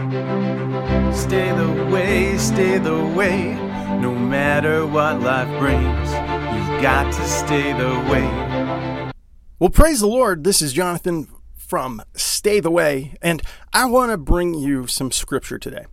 Stay the way, stay the way. No matter what life brings, you've got to stay the way. Well, praise the Lord. This is Jonathan from Stay the Way, and I want to bring you some scripture today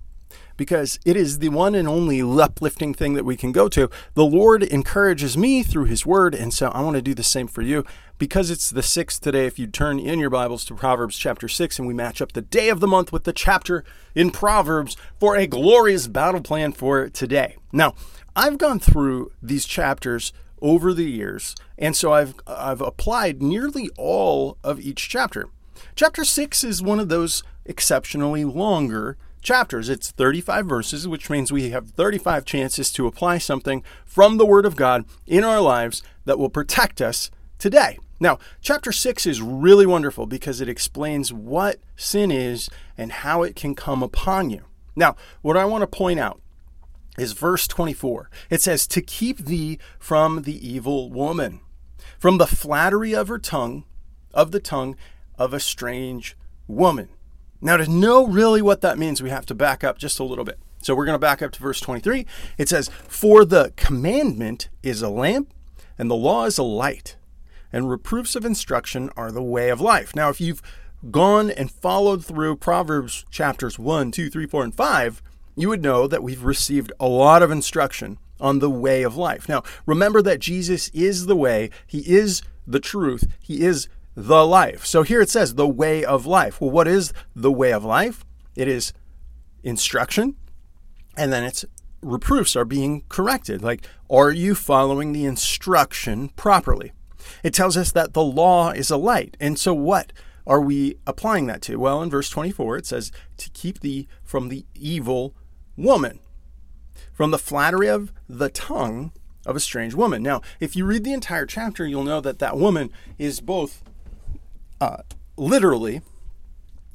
because it is the one and only uplifting thing that we can go to. The Lord encourages me through His Word, and so I want to do the same for you. Because it's the sixth today, if you turn in your Bibles to Proverbs chapter 6, and we match up the day of the month with the chapter in Proverbs for a glorious battle plan for today. Now, I've gone through these chapters over the years, and so I've I've applied nearly all of each chapter. Chapter 6 is one of those exceptionally longer chapters. It's 35 verses, which means we have 35 chances to apply something from the Word of God in our lives that will protect us today. Now, chapter 6 is really wonderful because it explains what sin is and how it can come upon you. Now, what I want to point out is verse 24. It says, To keep thee from the evil woman, from the flattery of her tongue, of the tongue of a strange woman. Now, to know really what that means, we have to back up just a little bit. So we're going to back up to verse 23. It says, For the commandment is a lamp, and the law is a light, and reproofs of instruction are the way of life. Now, if you've gone and followed through Proverbs chapters 1, 2, 3, 4, and 5, you would know that we've received a lot of instruction on the way of life. Now, remember that Jesus is the way, He is the truth, He is the life. So here it says the way of life. Well, what is the way of life? It is instruction, and then it's reproofs are being corrected. Like, are you following the instruction properly? It tells us that the law is a light. And so, what are we applying that to? Well, in verse 24, it says, To keep thee from the evil woman, from the flattery of the tongue of a strange woman. Now, if you read the entire chapter, you'll know that that woman is both uh, literally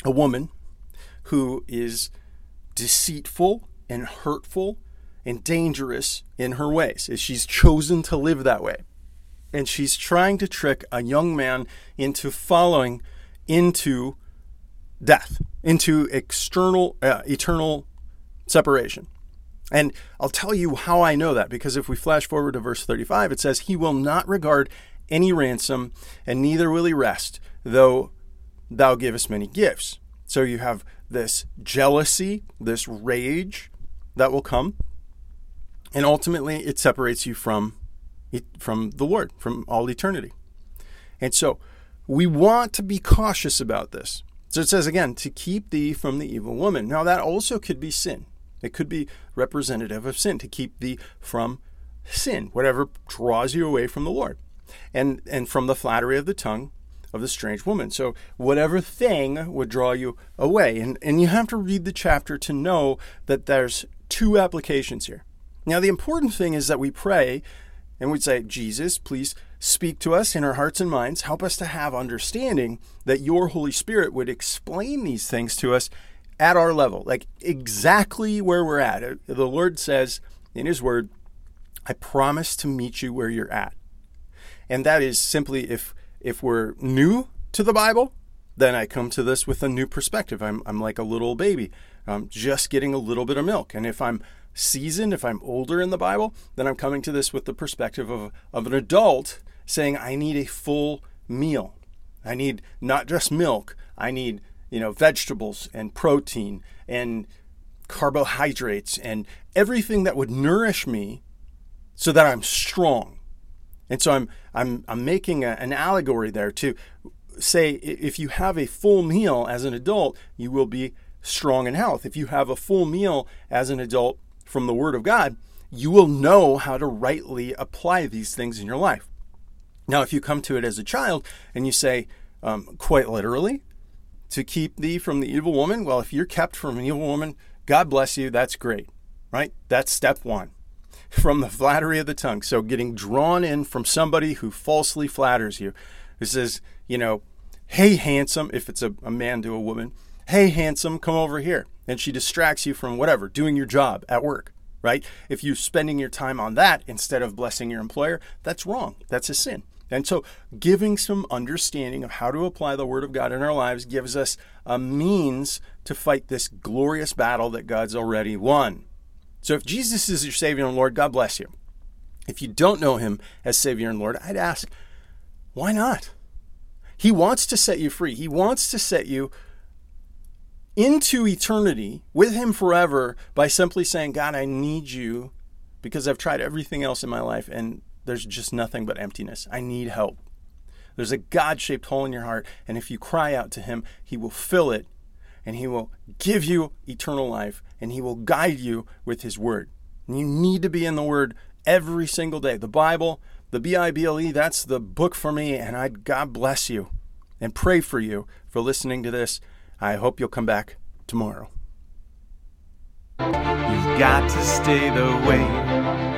a woman who is deceitful and hurtful and dangerous in her ways. She's chosen to live that way. And she's trying to trick a young man into following into death, into external, uh, eternal separation. And I'll tell you how I know that because if we flash forward to verse 35, it says, He will not regard any ransom, and neither will he rest though thou givest many gifts. So you have this jealousy, this rage that will come, and ultimately it separates you from from the Lord, from all eternity. And so we want to be cautious about this. So it says again, to keep thee from the evil woman. Now that also could be sin. It could be representative of sin, to keep thee from sin, whatever draws you away from the Lord. And and from the flattery of the tongue, of the strange woman. So, whatever thing would draw you away. And, and you have to read the chapter to know that there's two applications here. Now, the important thing is that we pray and we'd say, Jesus, please speak to us in our hearts and minds. Help us to have understanding that your Holy Spirit would explain these things to us at our level, like exactly where we're at. Uh, the Lord says in His Word, I promise to meet you where you're at. And that is simply if if we're new to the Bible, then I come to this with a new perspective. I'm, I'm like a little baby, I'm just getting a little bit of milk. And if I'm seasoned, if I'm older in the Bible, then I'm coming to this with the perspective of, of an adult saying, I need a full meal. I need not just milk, I need you know vegetables and protein and carbohydrates and everything that would nourish me so that I'm strong and so I'm I'm I'm making a, an allegory there to say if you have a full meal as an adult, you will be strong in health. If you have a full meal as an adult from the Word of God, you will know how to rightly apply these things in your life. Now, if you come to it as a child and you say, um, quite literally, to keep thee from the evil woman, well, if you're kept from an evil woman, God bless you, that's great, right? That's step one from the flattery of the tongue. So getting drawn in from somebody who falsely flatters you, who says, you know, hey, handsome, if it's a, a man to a woman, hey, handsome, come over here. And she distracts you from whatever, doing your job at work, right? If you're spending your time on that instead of blessing your employer, that's wrong. That's a sin. And so, giving some understanding of how to apply the Word of God in our lives gives us a means to fight this glorious battle that God's already won. So, if Jesus is your Savior and Lord, God bless you. If you don't know Him as Savior and Lord, I'd ask, why not? He wants to set you free. He wants to set you into eternity with Him forever by simply saying, God, I need you because I've tried everything else in my life and there's just nothing but emptiness. I need help. There's a God shaped hole in your heart, and if you cry out to Him, He will fill it and He will give you eternal life and He will guide you with His Word. And you need to be in the Word every single day. The Bible, the B I B L E, that's the book for me, and I God bless you and pray for you for listening to this. I hope you'll come back tomorrow. You've got to stay the way